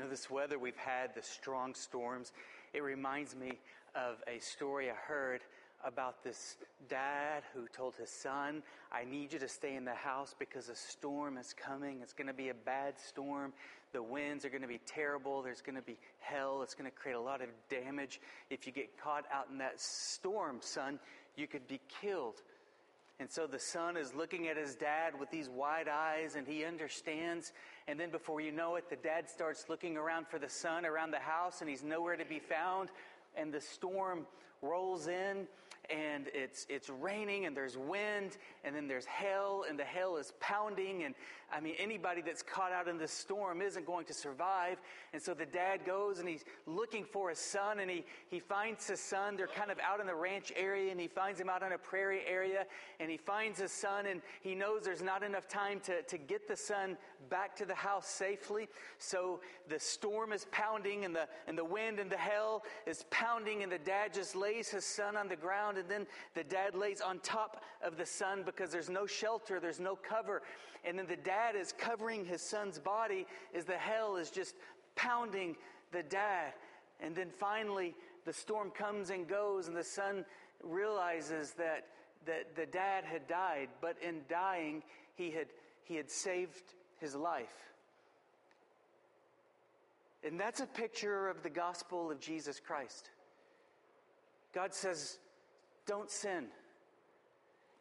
You know, this weather we've had, the strong storms, it reminds me of a story I heard about this dad who told his son, I need you to stay in the house because a storm is coming. It's going to be a bad storm. The winds are going to be terrible. There's going to be hell. It's going to create a lot of damage. If you get caught out in that storm, son, you could be killed. And so the son is looking at his dad with these wide eyes and he understands. And then before you know it, the dad starts looking around for the son around the house and he's nowhere to be found. And the storm rolls in and it's it's raining and there's wind and then there's hail and the hail is pounding and I mean anybody that's caught out in this storm isn't going to survive. And so the dad goes and he's looking for his son and he he finds his son. They're kind of out in the ranch area and he finds him out in a prairie area and he finds his son and he knows there's not enough time to to get the son back to the house safely. So the storm is pounding and the and the wind and the hail is pounding and the dad just lays his son on the ground and then the dad lays on top of the son because there's no shelter, there's no cover. And then the dad is covering his son's body as the hell is just pounding the dad. And then finally, the storm comes and goes, and the son realizes that, that the dad had died, but in dying, he had, he had saved his life. And that's a picture of the gospel of Jesus Christ. God says, don't sin.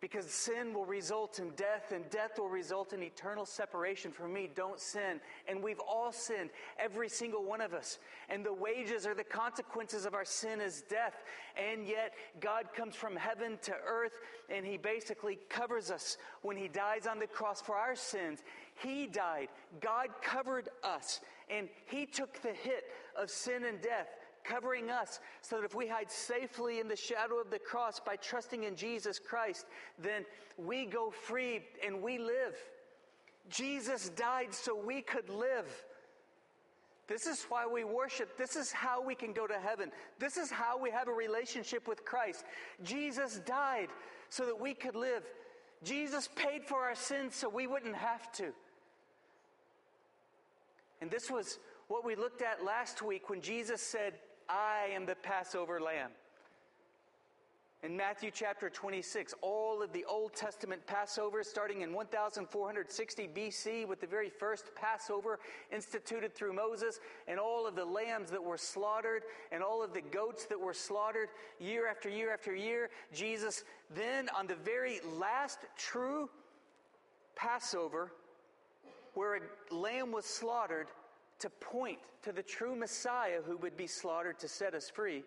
Because sin will result in death, and death will result in eternal separation from me. Don't sin. And we've all sinned, every single one of us. And the wages or the consequences of our sin is death. And yet, God comes from heaven to earth, and He basically covers us when He dies on the cross for our sins. He died. God covered us, and He took the hit of sin and death covering us so that if we hide safely in the shadow of the cross by trusting in Jesus Christ, then we go free and we live. Jesus died so we could live. This is why we worship. This is how we can go to heaven. This is how we have a relationship with Christ. Jesus died so that we could live. Jesus paid for our sins so we wouldn't have to. And this was what we looked at last week when Jesus said, I am the Passover lamb. In Matthew chapter 26, all of the Old Testament Passover, starting in 1460 BC with the very first Passover instituted through Moses, and all of the lambs that were slaughtered, and all of the goats that were slaughtered year after year after year, Jesus then, on the very last true Passover, where a lamb was slaughtered, to point to the true Messiah who would be slaughtered to set us free.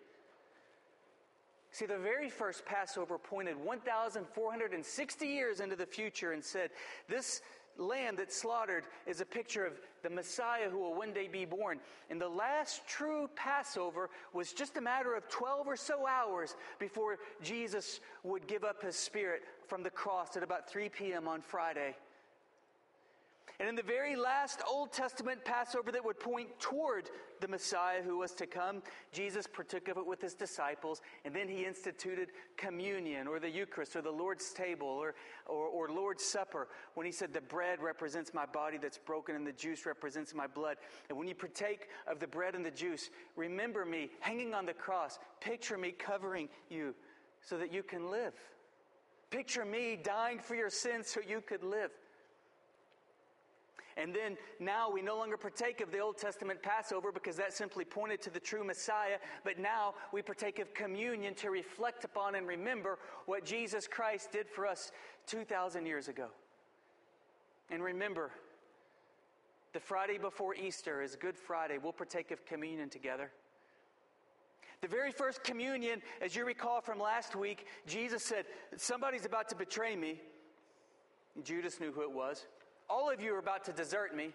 See, the very first Passover pointed 1,460 years into the future and said, This lamb that's slaughtered is a picture of the Messiah who will one day be born. And the last true Passover was just a matter of 12 or so hours before Jesus would give up his spirit from the cross at about 3 p.m. on Friday. And in the very last Old Testament Passover that would point toward the Messiah who was to come, Jesus partook of it with his disciples, and then he instituted communion or the Eucharist or the Lord's table or, or, or Lord's Supper when he said, The bread represents my body that's broken and the juice represents my blood. And when you partake of the bread and the juice, remember me hanging on the cross, picture me covering you so that you can live. Picture me dying for your sins so you could live. And then now we no longer partake of the Old Testament Passover because that simply pointed to the true Messiah, but now we partake of communion to reflect upon and remember what Jesus Christ did for us 2,000 years ago. And remember, the Friday before Easter is Good Friday. We'll partake of communion together. The very first communion, as you recall from last week, Jesus said, Somebody's about to betray me. Judas knew who it was. All of you are about to desert me.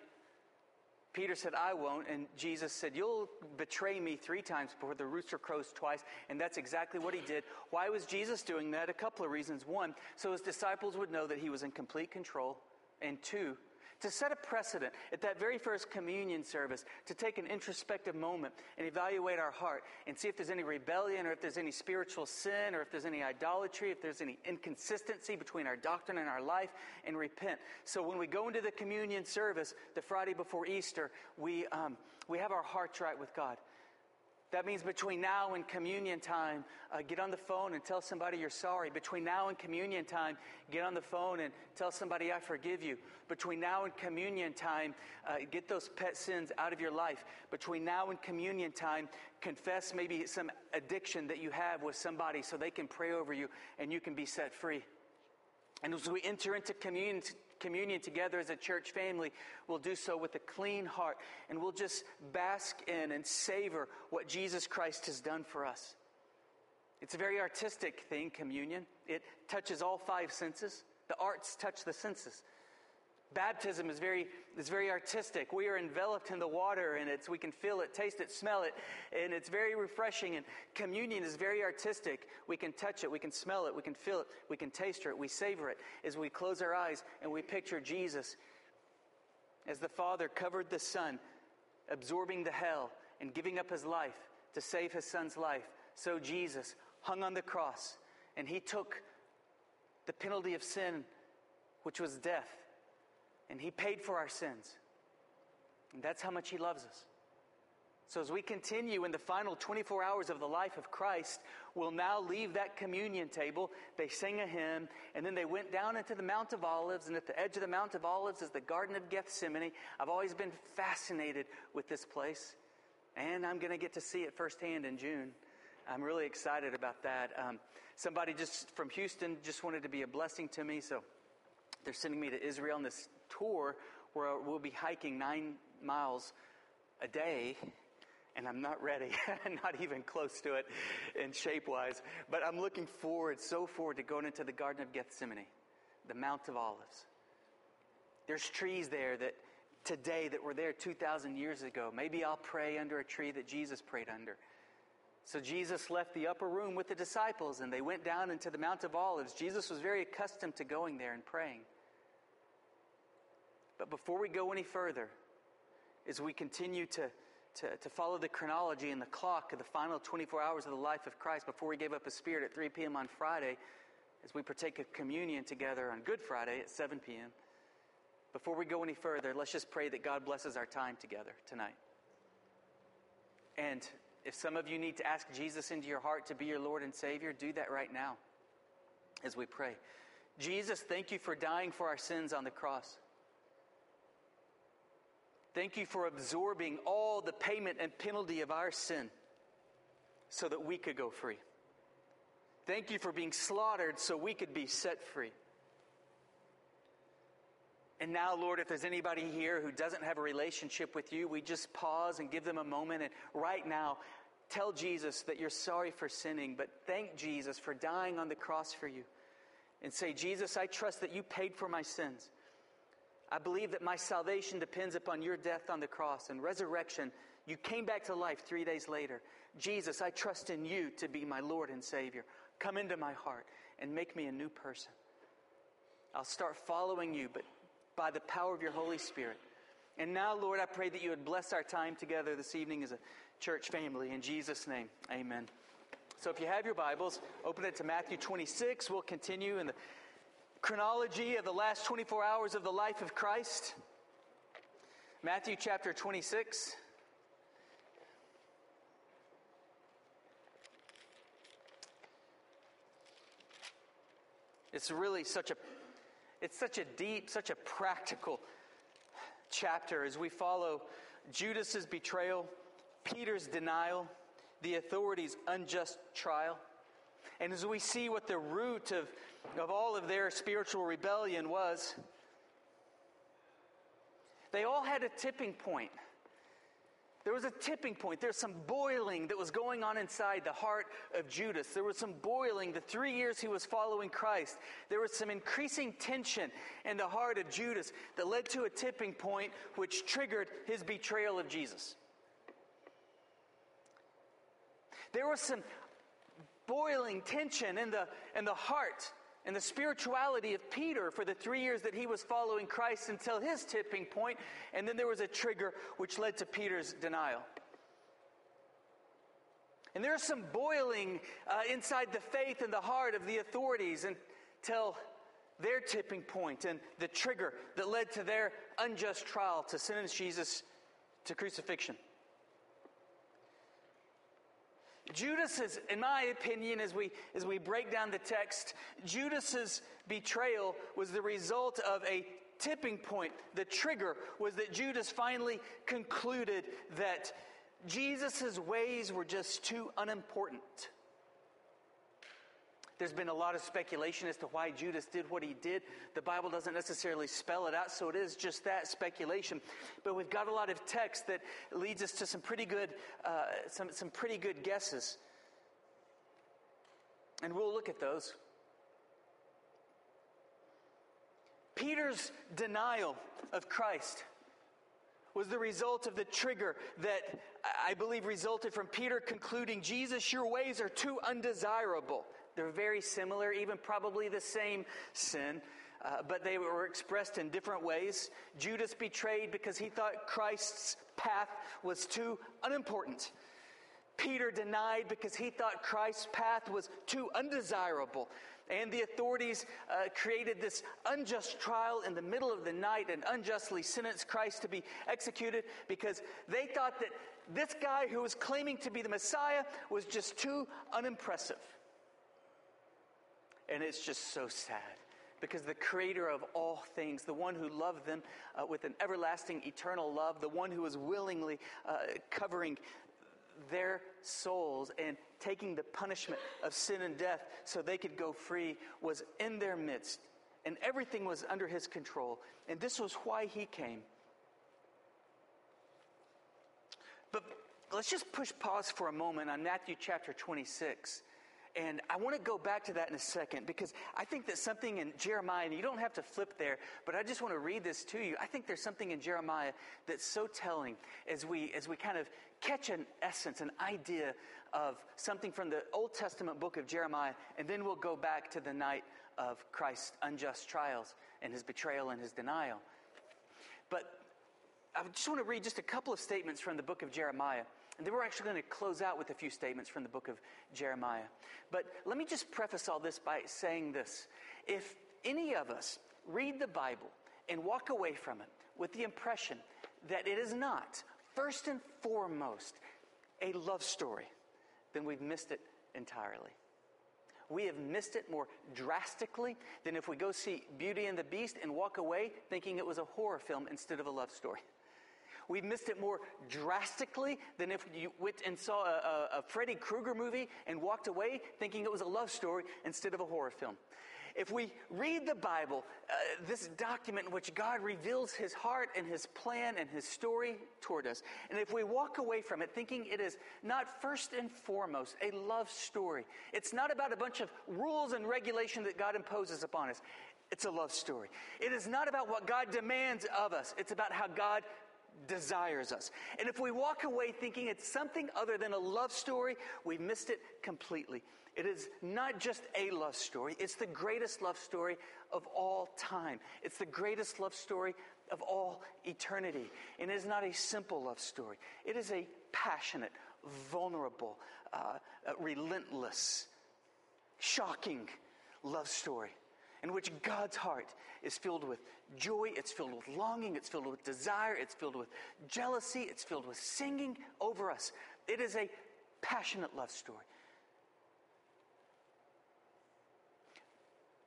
Peter said, I won't. And Jesus said, You'll betray me three times before the rooster crows twice. And that's exactly what he did. Why was Jesus doing that? A couple of reasons. One, so his disciples would know that he was in complete control. And two, to set a precedent at that very first communion service to take an introspective moment and evaluate our heart and see if there's any rebellion or if there's any spiritual sin or if there's any idolatry, if there's any inconsistency between our doctrine and our life, and repent. So when we go into the communion service the Friday before Easter, we, um, we have our hearts right with God. That means between now and communion time, uh, get on the phone and tell somebody you're sorry. Between now and communion time, get on the phone and tell somebody I forgive you. Between now and communion time, uh, get those pet sins out of your life. Between now and communion time, confess maybe some addiction that you have with somebody so they can pray over you and you can be set free. And as we enter into communion, communion together as a church family, we'll do so with a clean heart and we'll just bask in and savor what Jesus Christ has done for us. It's a very artistic thing, communion. It touches all five senses. The arts touch the senses. Baptism is very, is very artistic. We are enveloped in the water and it's, we can feel it, taste it, smell it, and it's very refreshing. And communion is very artistic. We can touch it, we can smell it, we can feel it, we can taste it, we savor it as we close our eyes and we picture Jesus as the Father covered the Son, absorbing the hell and giving up his life to save his Son's life. So Jesus hung on the cross and he took the penalty of sin, which was death and He paid for our sins. And that's how much He loves us. So, as we continue in the final 24 hours of the life of Christ, we'll now leave that communion table. They sing a hymn, and then they went down into the Mount of Olives, and at the edge of the Mount of Olives is the Garden of Gethsemane. I've always been fascinated with this place, and I'm going to get to see it firsthand in June. I'm really excited about that. Um, somebody just from Houston just wanted to be a blessing to me, so they're sending me to Israel on this tour where we'll be hiking nine miles a day, and I'm not ready, not even close to it in shape wise. But I'm looking forward, so forward to going into the Garden of Gethsemane, the Mount of Olives. There's trees there that today that were there 2,000 years ago. Maybe I'll pray under a tree that Jesus prayed under. So Jesus left the upper room with the disciples and they went down into the Mount of Olives. Jesus was very accustomed to going there and praying. But before we go any further, as we continue to, to, to follow the chronology and the clock of the final 24 hours of the life of Christ before he gave up his spirit at 3 p.m. on Friday, as we partake of communion together on Good Friday at 7 p.m., before we go any further, let's just pray that God blesses our time together tonight. And if some of you need to ask Jesus into your heart to be your Lord and Savior, do that right now as we pray. Jesus, thank you for dying for our sins on the cross. Thank you for absorbing all the payment and penalty of our sin so that we could go free. Thank you for being slaughtered so we could be set free. And now, Lord, if there's anybody here who doesn't have a relationship with you, we just pause and give them a moment. And right now, tell Jesus that you're sorry for sinning, but thank Jesus for dying on the cross for you. And say, Jesus, I trust that you paid for my sins. I believe that my salvation depends upon your death on the cross and resurrection. You came back to life three days later. Jesus, I trust in you to be my Lord and Savior. Come into my heart and make me a new person. I'll start following you, but by the power of your Holy Spirit. And now, Lord, I pray that you would bless our time together this evening as a church family. In Jesus' name, amen. So if you have your Bibles, open it to Matthew 26. We'll continue in the chronology of the last 24 hours of the life of Christ. Matthew chapter 26. It's really such a it's such a deep, such a practical chapter as we follow Judas's betrayal, Peter's denial, the authorities' unjust trial, and as we see what the root of of all of their spiritual rebellion was they all had a tipping point. There was a tipping point. There's some boiling that was going on inside the heart of Judas. There was some boiling the three years he was following Christ. There was some increasing tension in the heart of Judas that led to a tipping point which triggered his betrayal of Jesus. There was some boiling tension in the, in the heart and the spirituality of Peter for the three years that he was following Christ until his tipping point, and then there was a trigger which led to Peter's denial. And there's some boiling uh, inside the faith and the heart of the authorities until their tipping point and the trigger that led to their unjust trial to sentence Jesus to crucifixion. Judas is, in my opinion, as we, as we break down the text, Judas's betrayal was the result of a tipping point. The trigger was that Judas finally concluded that Jesus' ways were just too unimportant. There's been a lot of speculation as to why Judas did what he did. The Bible doesn't necessarily spell it out, so it is just that speculation. But we've got a lot of text that leads us to some pretty good, uh, some, some pretty good guesses. And we'll look at those. Peter's denial of Christ was the result of the trigger that I believe resulted from Peter concluding, Jesus, your ways are too undesirable. They're very similar, even probably the same sin. Uh, but they were expressed in different ways. Judas betrayed because he thought Christ's path was too unimportant. Peter denied because he thought Christ's path was too undesirable. And the authorities uh, created this unjust trial in the middle of the night and unjustly sentenced Christ to be executed because they thought that this guy who was claiming to be the Messiah was just too unimpressive. And it's just so sad because the creator of all things, the one who loved them uh, with an everlasting, eternal love, the one who was willingly uh, covering their souls and taking the punishment of sin and death so they could go free, was in their midst. And everything was under his control. And this was why he came. But let's just push pause for a moment on Matthew chapter 26 and I want to go back to that in a second because I think that something in Jeremiah, and you don't have to flip there, but I just want to read this to you. I think there's something in Jeremiah that's so telling as we, as we kind of catch an essence, an idea of something from the Old Testament book of Jeremiah, and then we'll go back to the night of Christ's unjust trials and his betrayal and his denial. But I just want to read just a couple of statements from the book of Jeremiah. And then we're actually going to close out with a few statements from the book of Jeremiah. But let me just preface all this by saying this. If any of us read the Bible and walk away from it with the impression that it is not, first and foremost, a love story, then we've missed it entirely. We have missed it more drastically than if we go see Beauty and the Beast and walk away thinking it was a horror film instead of a love story. We missed it more drastically than if you went and saw a, a, a Freddy Krueger movie and walked away thinking it was a love story instead of a horror film. If we read the Bible, uh, this document in which God reveals his heart and his plan and his story toward us, and if we walk away from it thinking it is not first and foremost a love story, it's not about a bunch of rules and regulation that God imposes upon us. It's a love story. It is not about what God demands of us. It's about how God desires us. And if we walk away thinking it's something other than a love story, we missed it completely. It is not just a love story, it's the greatest love story of all time. It's the greatest love story of all eternity. And it is not a simple love story, it is a passionate, vulnerable, uh, uh, relentless, shocking love story in which God's heart is filled with joy, it's filled with longing, it's filled with desire, it's filled with jealousy, it's filled with singing over us. It is a passionate love story.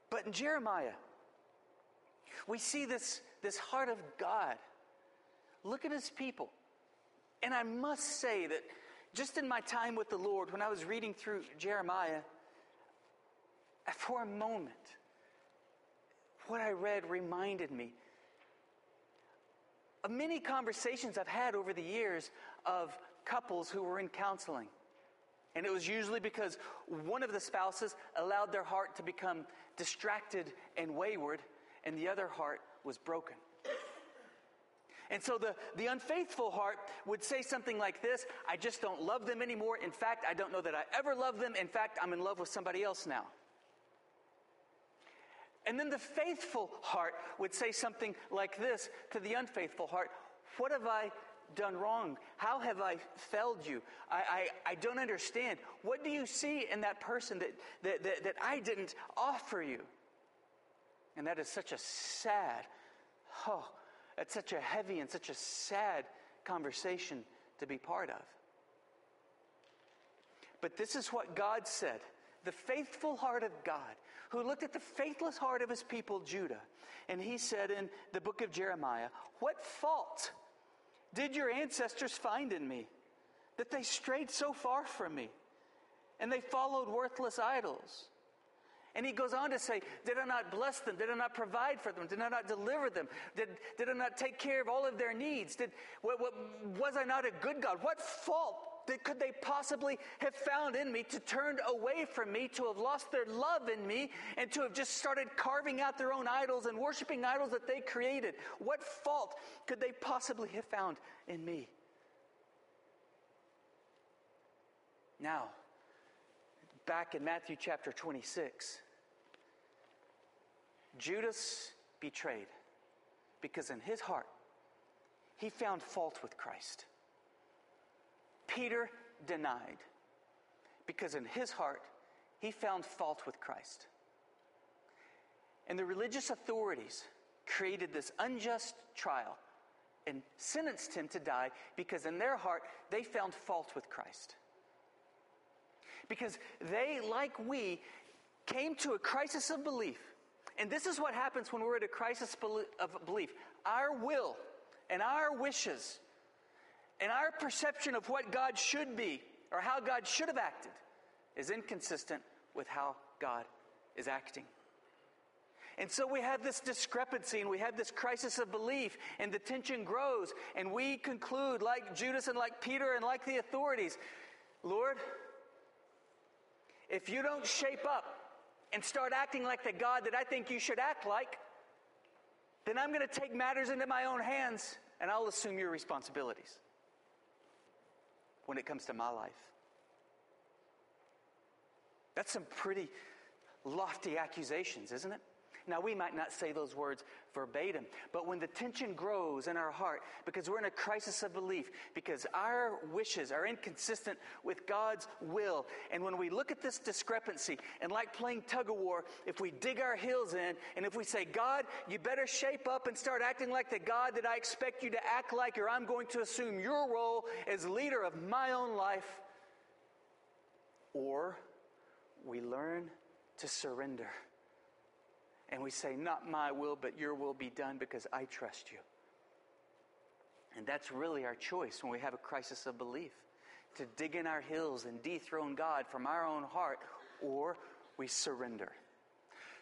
But in Jeremiah, we see this, this heart of God. Look at his people. And I must say that just in my time with the Lord, when I was reading through Jeremiah, for a moment, what I read reminded me of many conversations I've had over the years of couples who were in counseling. And it was usually because one of the spouses allowed their heart to become distracted and wayward, and the other heart was broken. And so the, the unfaithful heart would say something like this I just don't love them anymore. In fact, I don't know that I ever loved them. In fact, I'm in love with somebody else now. And then the faithful heart would say something like this to the unfaithful heart What have I done wrong? How have I failed you? I, I, I don't understand. What do you see in that person that, that, that, that I didn't offer you? And that is such a sad, oh, that's such a heavy and such a sad conversation to be part of. But this is what God said the faithful heart of God, who looked at the faithless heart of his people, Judah. And he said in the book of Jeremiah, What fault did your ancestors find in me that they strayed so far from me and they followed worthless idols? And he goes on to say, Did I not bless them? Did I not provide for them? Did I not deliver them? Did, did I not take care of all of their needs? Did, what, what, was I not a good God? What fault that could they possibly have found in me to turn away from me, to have lost their love in me, and to have just started carving out their own idols and worshiping idols that they created? What fault could they possibly have found in me? Now, back in Matthew chapter 26, Judas betrayed because in his heart, he found fault with Christ. Peter denied because in his heart, he found fault with Christ. And the religious authorities created this unjust trial and sentenced him to die because in their heart, they found fault with Christ. Because they, like we, came to a crisis of belief. And this is what happens when we're at a crisis of belief. Our will and our wishes and our perception of what God should be or how God should have acted is inconsistent with how God is acting. And so we have this discrepancy and we have this crisis of belief, and the tension grows. And we conclude, like Judas and like Peter and like the authorities, Lord, if you don't shape up and start acting like the God that I think you should act like, then I'm going to take matters into my own hands and I'll assume your responsibilities when it comes to my life. That's some pretty lofty accusations, isn't it? Now, we might not say those words verbatim, but when the tension grows in our heart because we're in a crisis of belief, because our wishes are inconsistent with God's will, and when we look at this discrepancy, and like playing tug of war, if we dig our heels in and if we say, God, you better shape up and start acting like the God that I expect you to act like, or I'm going to assume your role as leader of my own life, or we learn to surrender and we say, Not my will, but your will be done because I trust you. And that's really our choice when we have a crisis of belief to dig in our heels and dethrone God from our own heart, or we surrender.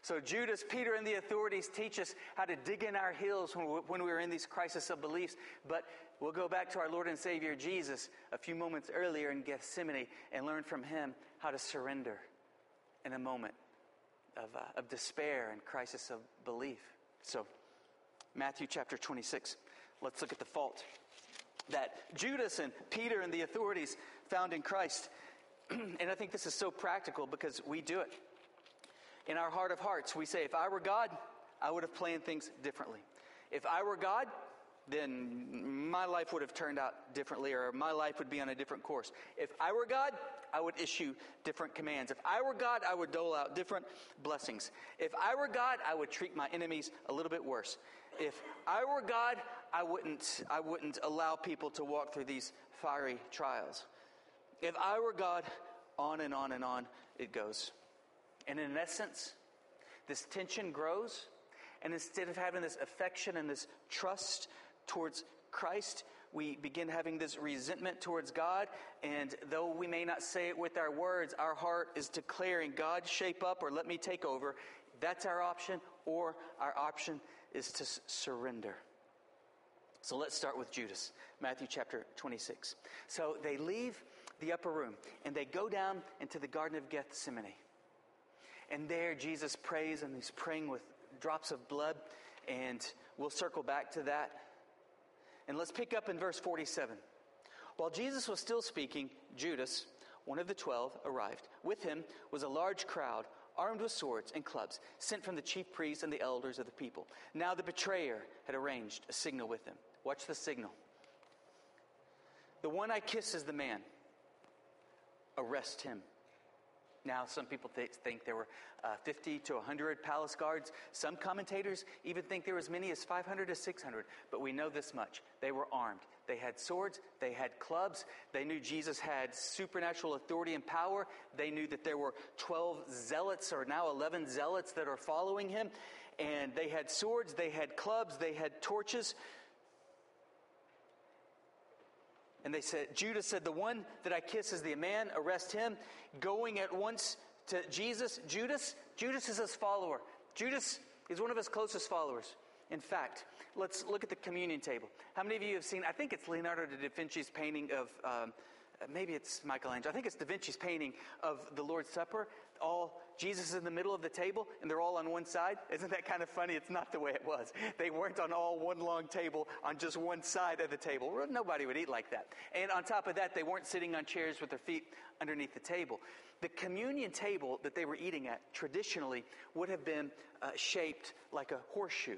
So, Judas, Peter, and the authorities teach us how to dig in our heels when, we, when we're in these crisis of beliefs. But we'll go back to our Lord and Savior Jesus a few moments earlier in Gethsemane and learn from him how to surrender in a moment of, uh, of despair and crisis of belief. So, Matthew chapter 26, let's look at the fault that Judas and Peter and the authorities found in Christ. and I think this is so practical because we do it. In our heart of hearts, we say, if I were God, I would have planned things differently. If I were God, then my life would have turned out differently or my life would be on a different course. If I were God, I would issue different commands. If I were God, I would dole out different blessings. If I were God, I would treat my enemies a little bit worse. If I were God, I wouldn't, I wouldn't allow people to walk through these fiery trials. If I were God, on and on and on it goes. And in essence, this tension grows. And instead of having this affection and this trust towards Christ, we begin having this resentment towards God. And though we may not say it with our words, our heart is declaring, God, shape up or let me take over. That's our option, or our option is to surrender. So let's start with Judas, Matthew chapter 26. So they leave the upper room and they go down into the Garden of Gethsemane. And there Jesus prays and he's praying with drops of blood. And we'll circle back to that and let's pick up in verse 47. While Jesus was still speaking, Judas, one of the twelve, arrived. With him was a large crowd, armed with swords and clubs, sent from the chief priests and the elders of the people. Now the betrayer had arranged a signal with him. Watch the signal. The one I kiss is the man. Arrest him. Now, some people th- think there were uh, 50 to 100 palace guards. Some commentators even think there were as many as 500 to 600. But we know this much they were armed. They had swords, they had clubs, they knew Jesus had supernatural authority and power. They knew that there were 12 zealots, or now 11 zealots, that are following him. And they had swords, they had clubs, they had torches. And they said, Judas said, The one that I kiss is the man, arrest him. Going at once to Jesus. Judas, Judas is his follower. Judas is one of his closest followers. In fact, let's look at the communion table. How many of you have seen, I think it's Leonardo da Vinci's painting of, um, maybe it's Michelangelo, I think it's Da Vinci's painting of the Lord's Supper. All Jesus is in the middle of the table and they're all on one side. Isn't that kind of funny? It's not the way it was. They weren't on all one long table on just one side of the table. Nobody would eat like that. And on top of that, they weren't sitting on chairs with their feet underneath the table. The communion table that they were eating at traditionally would have been uh, shaped like a horseshoe.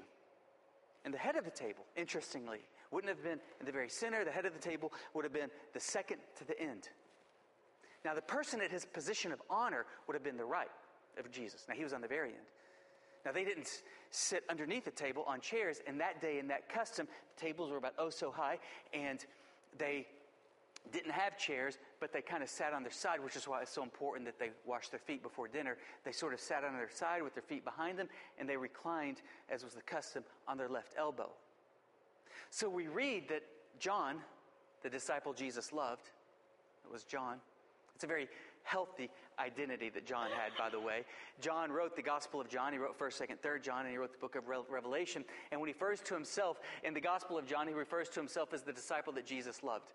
And the head of the table, interestingly, wouldn't have been in the very center. The head of the table would have been the second to the end. Now, the person at his position of honor would have been the right of Jesus. Now, he was on the very end. Now, they didn't sit underneath the table on chairs. In that day, in that custom, the tables were about oh so high, and they didn't have chairs, but they kind of sat on their side, which is why it's so important that they wash their feet before dinner. They sort of sat on their side with their feet behind them, and they reclined, as was the custom, on their left elbow. So we read that John, the disciple Jesus loved, it was John. It's a very healthy identity that John had, by the way. John wrote the Gospel of John. He wrote 1st, 2nd, 3rd John, and he wrote the book of Revelation. And when he refers to himself in the Gospel of John, he refers to himself as the disciple that Jesus loved.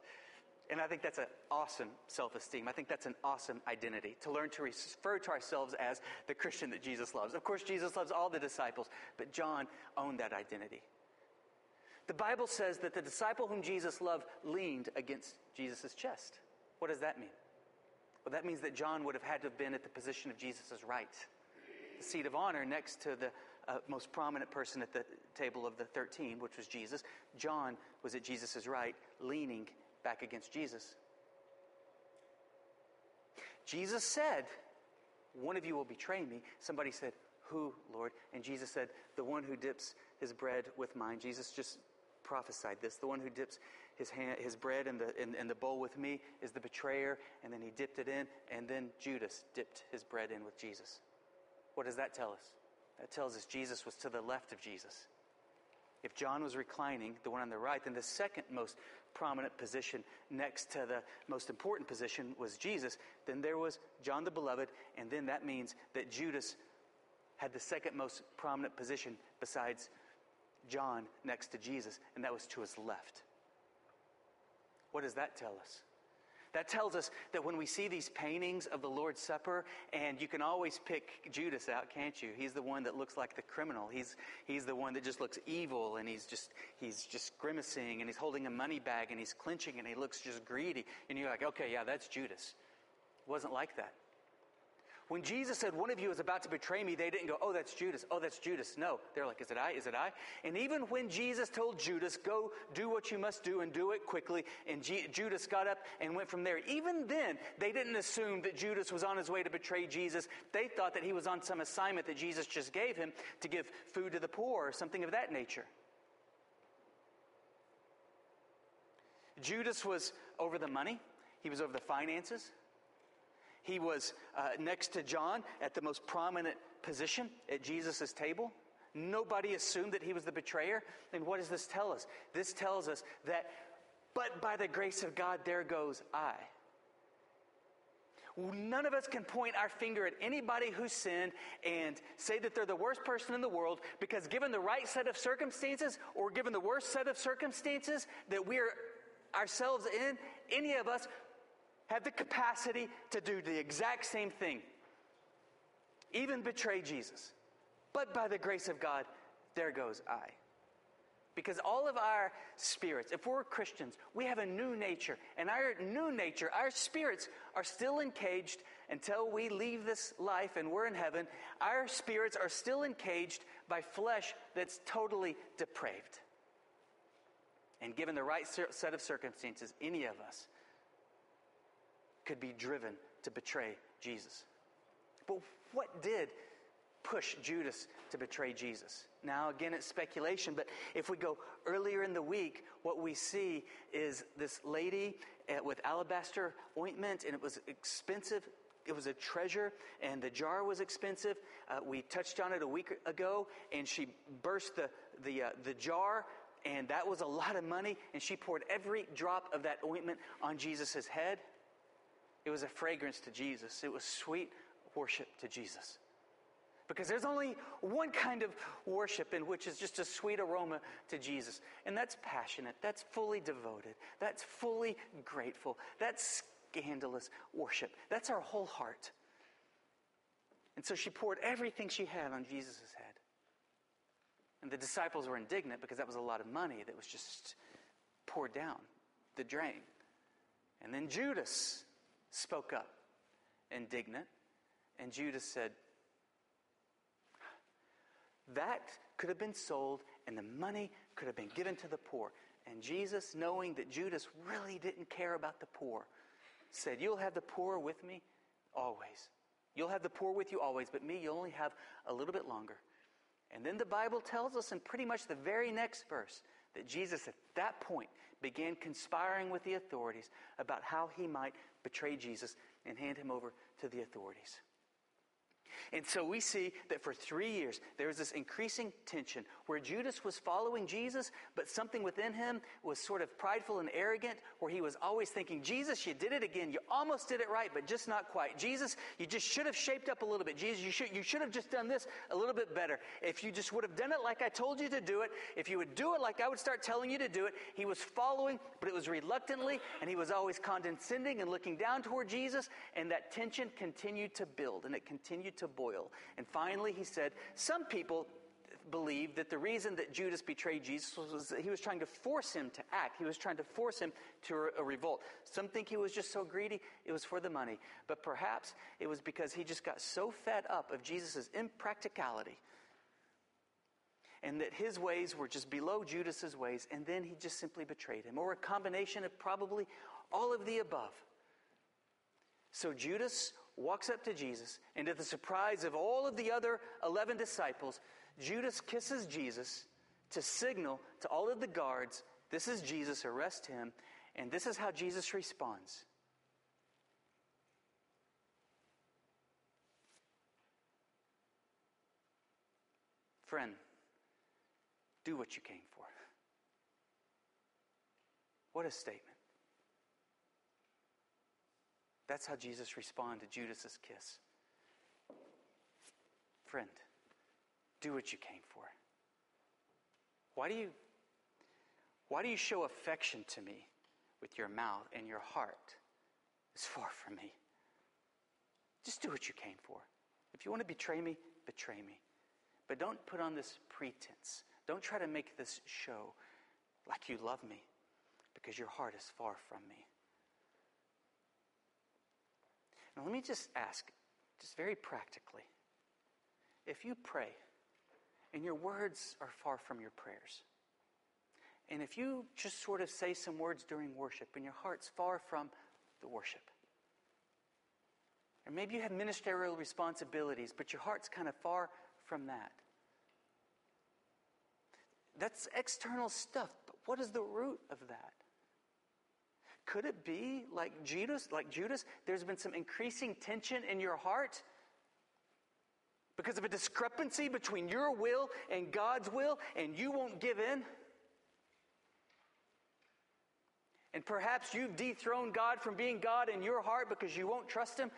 And I think that's an awesome self esteem. I think that's an awesome identity to learn to refer to ourselves as the Christian that Jesus loves. Of course, Jesus loves all the disciples, but John owned that identity. The Bible says that the disciple whom Jesus loved leaned against Jesus' chest. What does that mean? Well, that means that John would have had to have been at the position of Jesus' right, the seat of honor next to the uh, most prominent person at the table of the 13, which was Jesus. John was at Jesus' right, leaning back against Jesus. Jesus said, One of you will betray me. Somebody said, Who, Lord? And Jesus said, The one who dips his bread with mine. Jesus just prophesied this. The one who dips his, hand, his bread the, in the bowl with me is the betrayer, and then he dipped it in, and then Judas dipped his bread in with Jesus. What does that tell us? That tells us Jesus was to the left of Jesus. If John was reclining, the one on the right, then the second most prominent position next to the most important position was Jesus. Then there was John the Beloved, and then that means that Judas had the second most prominent position besides John next to Jesus, and that was to his left. What does that tell us? That tells us that when we see these paintings of the Lord's Supper, and you can always pick Judas out, can't you? He's the one that looks like the criminal. He's, he's the one that just looks evil, and he's just, he's just grimacing, and he's holding a money bag, and he's clenching, and he looks just greedy. And you're like, okay, yeah, that's Judas. It wasn't like that. When Jesus said, One of you is about to betray me, they didn't go, Oh, that's Judas. Oh, that's Judas. No. They're like, Is it I? Is it I? And even when Jesus told Judas, Go do what you must do and do it quickly, and G- Judas got up and went from there, even then, they didn't assume that Judas was on his way to betray Jesus. They thought that he was on some assignment that Jesus just gave him to give food to the poor or something of that nature. Judas was over the money, he was over the finances. He was uh, next to John at the most prominent position at Jesus' table. Nobody assumed that he was the betrayer. And what does this tell us? This tells us that, but by the grace of God, there goes I. None of us can point our finger at anybody who sinned and say that they're the worst person in the world because, given the right set of circumstances or given the worst set of circumstances that we're ourselves in, any of us have the capacity to do the exact same thing, even betray Jesus. But by the grace of God, there goes I. Because all of our spirits, if we're Christians, we have a new nature. And our new nature, our spirits, are still encaged until we leave this life and we're in heaven, our spirits are still encaged by flesh that's totally depraved. And given the right set of circumstances, any of us could be driven to betray Jesus. But what did push Judas to betray Jesus? Now, again, it's speculation, but if we go earlier in the week, what we see is this lady eh, with alabaster ointment, and it was expensive. It was a treasure, and the jar was expensive. Uh, we touched on it a week ago, and she burst the, the, uh, the jar, and that was a lot of money, and she poured every drop of that ointment on Jesus' head. It was a fragrance to Jesus, it was sweet worship to Jesus. Because there's only one kind of worship in which is just a sweet aroma to Jesus. And that's passionate. That's fully devoted. That's fully grateful. That's scandalous worship. That's our whole heart. And so she poured everything she had on Jesus' head. And the disciples were indignant because that was a lot of money that was just poured down the drain. And then Judas spoke up, indignant. And Judas said, that could have been sold and the money could have been given to the poor. And Jesus, knowing that Judas really didn't care about the poor, said, You'll have the poor with me always. You'll have the poor with you always, but me, you'll only have a little bit longer. And then the Bible tells us in pretty much the very next verse that Jesus at that point began conspiring with the authorities about how he might betray Jesus and hand him over to the authorities. And so we see that for three years, there was this increasing tension where Judas was following Jesus, but something within him was sort of prideful and arrogant, where he was always thinking, Jesus, you did it again. You almost did it right, but just not quite. Jesus, you just should have shaped up a little bit. Jesus, you should, you should have just done this a little bit better. If you just would have done it like I told you to do it, if you would do it like I would start telling you to do it, he was following, but it was reluctantly, and he was always condescending and looking down toward Jesus, and that tension continued to build, and it continued to boil. And finally, he said, Some people believe that the reason that Judas betrayed Jesus was that he was trying to force him to act. He was trying to force him to a revolt. Some think he was just so greedy, it was for the money. But perhaps it was because he just got so fed up of Jesus' impracticality and that his ways were just below Judas's ways, and then he just simply betrayed him, or a combination of probably all of the above. So Judas walks up to Jesus, and to the surprise of all of the other 11 disciples, Judas kisses Jesus to signal to all of the guards this is Jesus, arrest him. And this is how Jesus responds. Friend, do what you came for. What a statement. That's how Jesus responded to Judas's kiss. Friend, do what you came for. Why do you why do you show affection to me with your mouth and your heart is far from me? Just do what you came for. If you want to betray me, betray me. But don't put on this pretense. Don't try to make this show like you love me because your heart is far from me. Now, let me just ask, just very practically, if you pray and your words are far from your prayers, and if you just sort of say some words during worship and your heart's far from the worship, or maybe you have ministerial responsibilities, but your heart's kind of far from that. That's external stuff, but what is the root of that? Could it be like Judas, like Judas, there's been some increasing tension in your heart? Because of a discrepancy between your will and God's will, and you won't give in? And perhaps you've dethroned God from being God in your heart because you won't trust Him.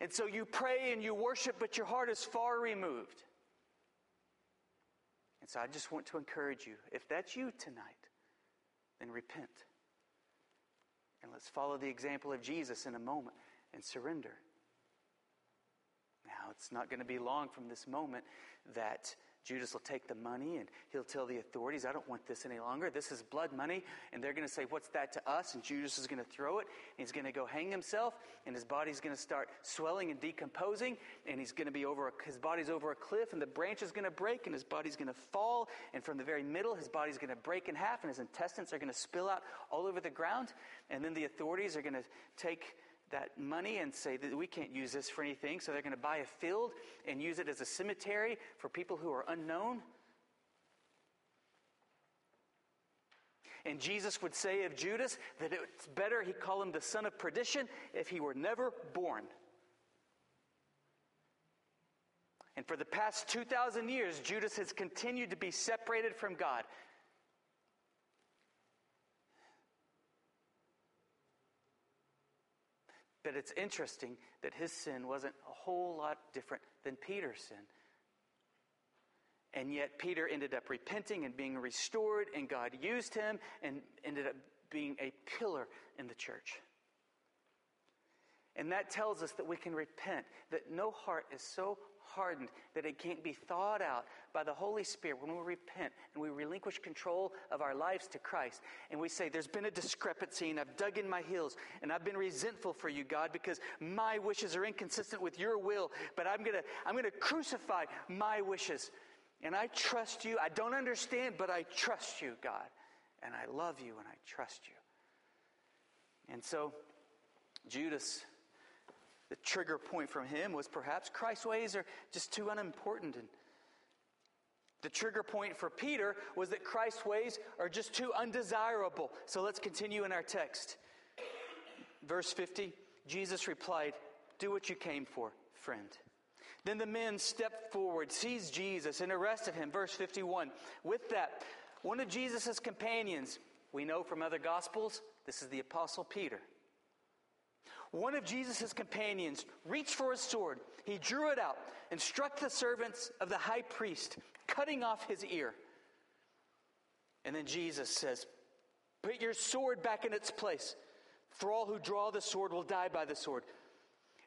And so you pray and you worship, but your heart is far removed. And so I just want to encourage you if that's you tonight, then repent. And let's follow the example of Jesus in a moment and surrender. Now, it's not going to be long from this moment that Judas will take the money and he'll tell the authorities, I don't want this any longer. This is blood money. And they're going to say, What's that to us? And Judas is going to throw it. He's going to go hang himself. And his body's going to start swelling and decomposing. And he's going to be over, a, his body's over a cliff. And the branch is going to break. And his body's going to fall. And from the very middle, his body's going to break in half. And his intestines are going to spill out all over the ground. And then the authorities are going to take that money and say that we can't use this for anything. So they're going to buy a field and use it as a cemetery for people who are unknown. And Jesus would say of Judas that it's better he call him the son of perdition if he were never born. And for the past 2,000 years, Judas has continued to be separated from God. But it's interesting that his sin wasn't a whole lot different than Peter's sin. And yet, Peter ended up repenting and being restored, and God used him and ended up being a pillar in the church. And that tells us that we can repent, that no heart is so hardened that it can't be thawed out by the Holy Spirit when we repent and we relinquish control of our lives to Christ. And we say, There's been a discrepancy, and I've dug in my heels, and I've been resentful for you, God, because my wishes are inconsistent with your will, but I'm going to I'm going to crucify my wishes. And I trust you. I don't understand, but I trust you, God. And I love you and I trust you. And so, Judas the trigger point from him was perhaps Christ's ways are just too unimportant. And the trigger point for Peter was that Christ's ways are just too undesirable. So let's continue in our text. Verse 50 Jesus replied, Do what you came for, friend. Then the men stepped forward, seized Jesus, and arrested him. Verse 51. With that, one of Jesus' companions, we know from other gospels, this is the Apostle Peter one of Jesus' companions reached for his sword. He drew it out and struck the servants of the high priest, cutting off his ear. And then Jesus says, Put your sword back in its place, for all who draw the sword will die by the sword.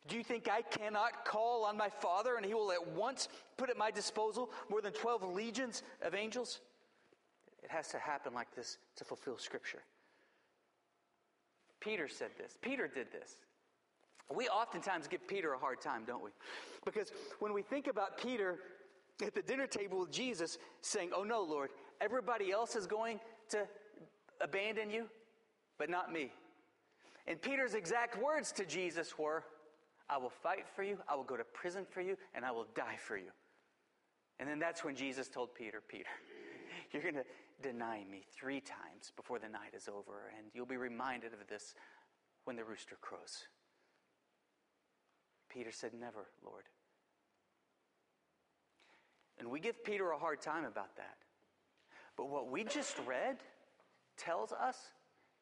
Do you think I cannot call on my Father and he will at once put at my disposal more than 12 legions of angels? It has to happen like this to fulfill Scripture. Peter said this. Peter did this. We oftentimes give Peter a hard time, don't we? Because when we think about Peter at the dinner table with Jesus saying, Oh no, Lord, everybody else is going to abandon you, but not me. And Peter's exact words to Jesus were, I will fight for you, I will go to prison for you, and I will die for you. And then that's when Jesus told Peter, Peter, you're going to deny me three times before the night is over, and you'll be reminded of this when the rooster crows. Peter said, Never, Lord. And we give Peter a hard time about that. But what we just read tells us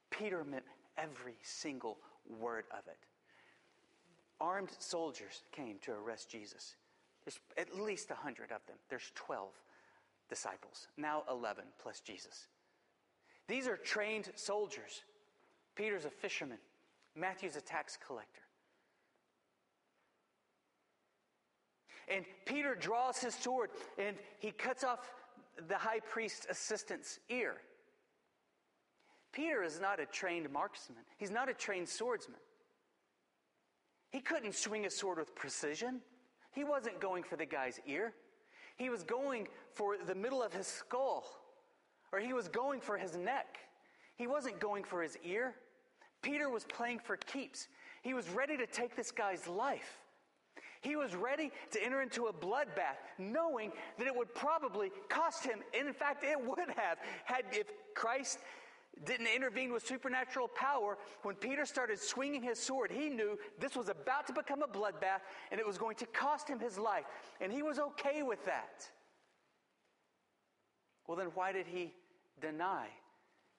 Peter meant every single word of it. Armed soldiers came to arrest Jesus. There's at least 100 of them. There's 12 disciples, now 11 plus Jesus. These are trained soldiers. Peter's a fisherman, Matthew's a tax collector. And Peter draws his sword and he cuts off the high priest's assistant's ear. Peter is not a trained marksman, he's not a trained swordsman. He couldn't swing a sword with precision. He wasn't going for the guy's ear. He was going for the middle of his skull, or he was going for his neck. He wasn't going for his ear. Peter was playing for keeps. He was ready to take this guy's life. He was ready to enter into a bloodbath, knowing that it would probably cost him. And in fact, it would have had if Christ didn't intervene with supernatural power. When Peter started swinging his sword, he knew this was about to become a bloodbath and it was going to cost him his life. And he was okay with that. Well, then why did he deny?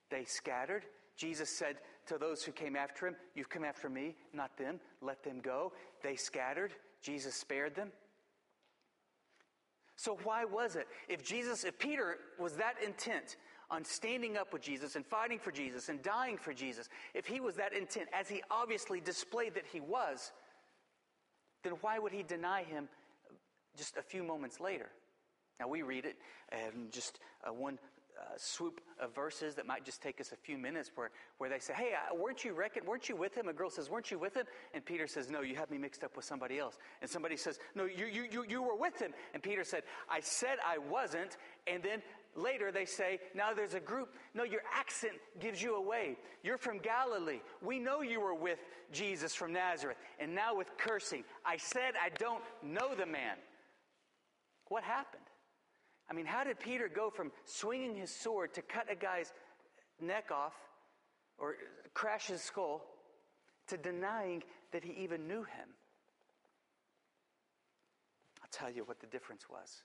They scattered. Jesus said to those who came after him, You've come after me, not them. Let them go. They scattered. Jesus spared them? So why was it? If Jesus, if Peter was that intent on standing up with Jesus and fighting for Jesus and dying for Jesus, if he was that intent, as he obviously displayed that he was, then why would he deny him just a few moments later? Now, we read it and just uh, one swoop of verses that might just take us a few minutes where, where they say, Hey, weren't you reckon, weren't you with him? A girl says, Weren't you with him? And Peter says, No, you have me mixed up with somebody else. And somebody says, No, you, you, you, you were with him. And Peter said, I said I wasn't. And then later they say, Now there's a group. No, your accent gives you away. You're from Galilee. We know you were with Jesus from Nazareth. And now with cursing, I said I don't know the man. What happened? I mean, how did Peter go from swinging his sword to cut a guy's neck off or crash his skull to denying that he even knew him? I'll tell you what the difference was.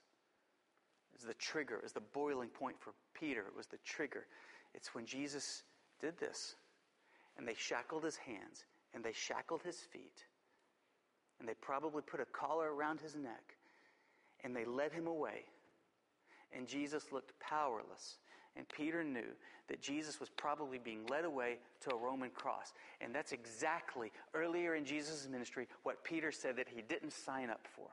It was the trigger, it was the boiling point for Peter, it was the trigger. It's when Jesus did this and they shackled his hands and they shackled his feet and they probably put a collar around his neck and they led him away and Jesus looked powerless. And Peter knew that Jesus was probably being led away to a Roman cross. And that's exactly earlier in Jesus' ministry what Peter said that he didn't sign up for.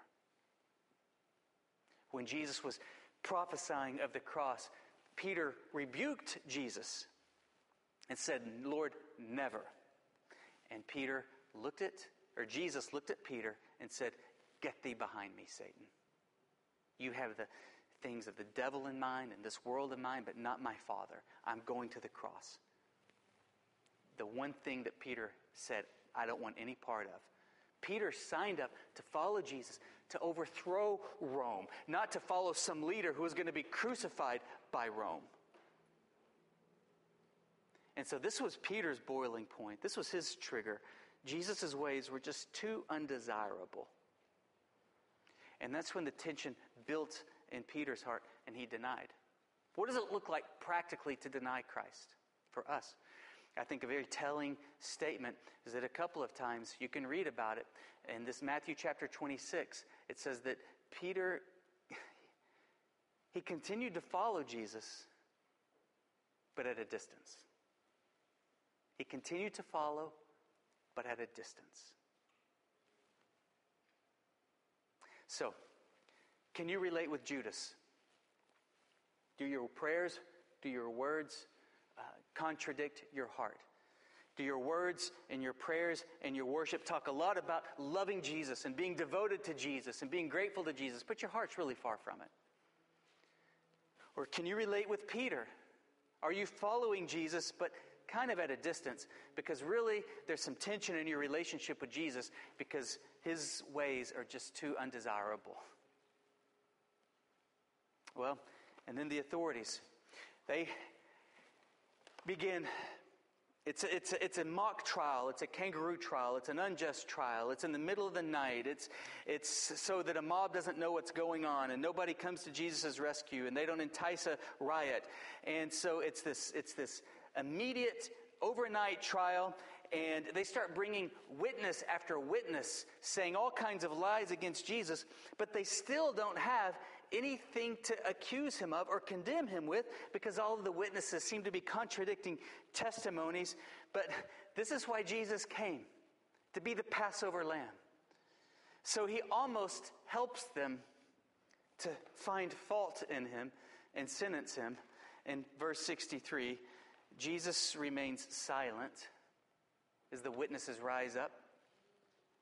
When Jesus was prophesying of the cross, Peter rebuked Jesus and said, Lord, never. And Peter looked at, or Jesus looked at Peter and said, Get thee behind me, Satan. You have the things of the devil in mind and this world in mind, but not my Father. I'm going to the cross. The one thing that Peter said, I don't want any part of. Peter signed up to follow Jesus, to overthrow Rome, not to follow some leader who was going to be crucified by Rome. And so this was Peter's boiling point. This was his trigger. Jesus' ways were just too undesirable. And that's when the tension built in Peter's heart and he denied. What does it look like practically to deny Christ for us? I think a very telling statement is that a couple of times you can read about it in this Matthew chapter 26. It says that Peter he continued to follow Jesus but at a distance. He continued to follow but at a distance. So, can you relate with Judas? Do your prayers, do your words uh, contradict your heart? Do your words and your prayers and your worship talk a lot about loving Jesus and being devoted to Jesus and being grateful to Jesus, but your heart's really far from it? Or can you relate with Peter? Are you following Jesus, but kind of at a distance? Because really, there's some tension in your relationship with Jesus because his ways are just too undesirable. Well, and then the authorities. They begin. It's a, it's, a, it's a mock trial. It's a kangaroo trial. It's an unjust trial. It's in the middle of the night. It's, it's so that a mob doesn't know what's going on and nobody comes to Jesus' rescue and they don't entice a riot. And so it's this, it's this immediate overnight trial and they start bringing witness after witness saying all kinds of lies against Jesus, but they still don't have anything to accuse him of or condemn him with because all of the witnesses seem to be contradicting testimonies. But this is why Jesus came to be the Passover lamb. So he almost helps them to find fault in him and sentence him. In verse 63, Jesus remains silent as the witnesses rise up.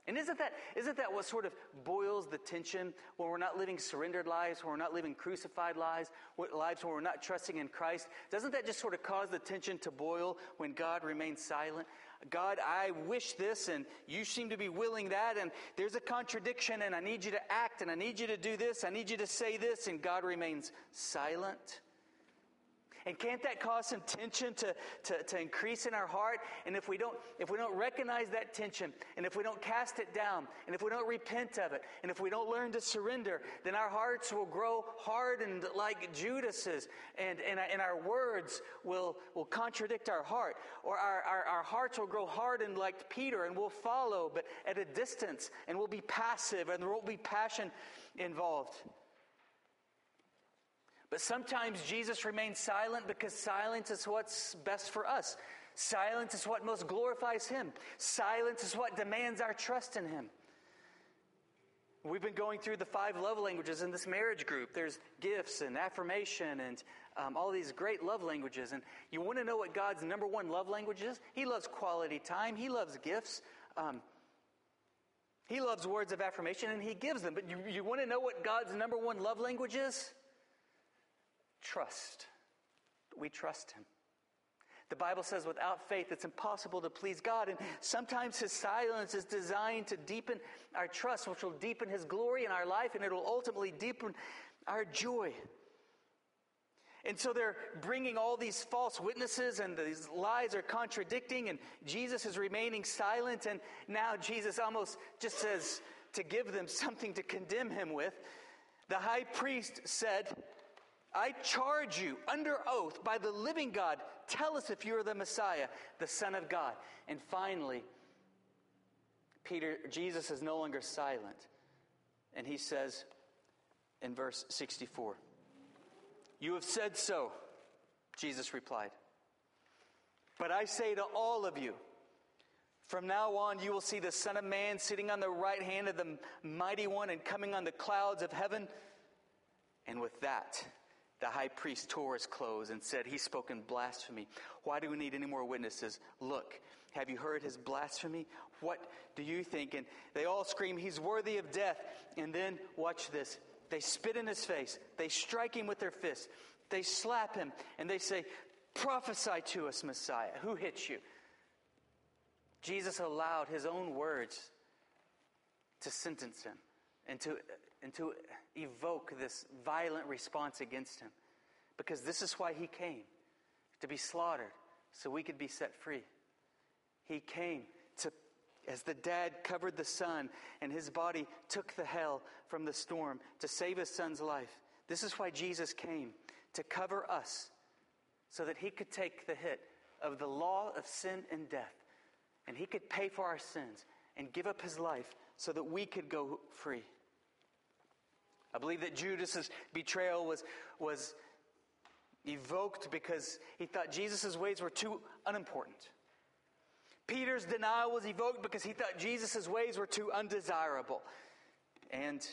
And isn't that, isn't that what sort of boils the tension when we're not living surrendered lives, when we're not living crucified lives, lives when we're not trusting in Christ? Doesn't that just sort of cause the tension to boil when God remains silent? God, I wish this and you seem to be willing that and there's a contradiction and I need you to act and I need you to do this, I need you to say this and God remains silent? And can't that cause some tension to, to, to increase in our heart? And if we don't, if we don't recognize that tension, and if we don't cast it down, and if we don't repent of it, and if we don't learn to surrender, then our hearts will grow hardened like Judas's, and, and, and our words will, will contradict our heart. Or our, our, our hearts will grow hardened like Peter, and we'll follow, but at a distance, and we'll be passive, and there won't be passion involved. But sometimes Jesus remains silent because silence is what's best for us. Silence is what most glorifies Him. Silence is what demands our trust in Him. We've been going through the five love languages in this marriage group. There's gifts and affirmation and um, all these great love languages. And you want to know what God's number one love language is? He loves quality time, He loves gifts. Um, he loves words of affirmation and he gives them. But you, you want to know what God's number one love language is? Trust. We trust him. The Bible says without faith it's impossible to please God. And sometimes his silence is designed to deepen our trust, which will deepen his glory in our life and it'll ultimately deepen our joy. And so they're bringing all these false witnesses, and these lies are contradicting, and Jesus is remaining silent. And now Jesus almost just says to give them something to condemn him with. The high priest said, I charge you under oath by the living God, tell us if you are the Messiah, the Son of God. And finally, Peter, Jesus is no longer silent. And he says in verse 64, You have said so, Jesus replied. But I say to all of you, from now on you will see the Son of Man sitting on the right hand of the Mighty One and coming on the clouds of heaven. And with that, the high priest tore his clothes and said, He's spoken blasphemy. Why do we need any more witnesses? Look, have you heard his blasphemy? What do you think? And they all scream, He's worthy of death. And then, watch this. They spit in his face. They strike him with their fists. They slap him and they say, Prophesy to us, Messiah. Who hit you? Jesus allowed his own words to sentence him and to, and to evoke this violent response against him. Because this is why he came to be slaughtered so we could be set free. He came to, as the dad covered the son and his body took the hell from the storm to save his son's life. This is why Jesus came to cover us so that he could take the hit of the law of sin and death and he could pay for our sins and give up his life so that we could go free. I believe that Judas's betrayal was, was evoked because he thought Jesus' ways were too unimportant. Peter's denial was evoked because he thought Jesus' ways were too undesirable. And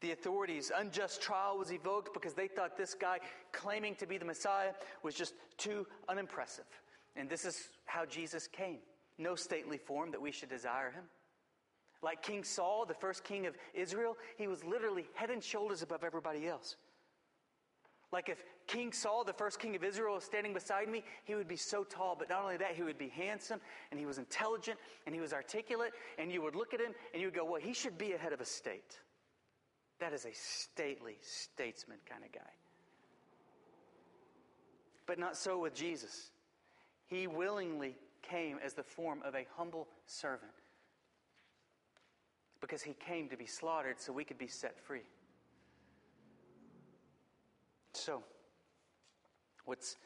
the authorities' unjust trial was evoked because they thought this guy claiming to be the Messiah was just too unimpressive. And this is how Jesus came. No stately form that we should desire him. Like King Saul, the first king of Israel, he was literally head and shoulders above everybody else. Like if King Saul, the first king of Israel, was standing beside me, he would be so tall. But not only that, he would be handsome and he was intelligent and he was articulate. And you would look at him and you would go, well, he should be a head of a state. That is a stately statesman kind of guy. But not so with Jesus. He willingly came as the form of a humble servant because he came to be slaughtered so we could be set free. So, what's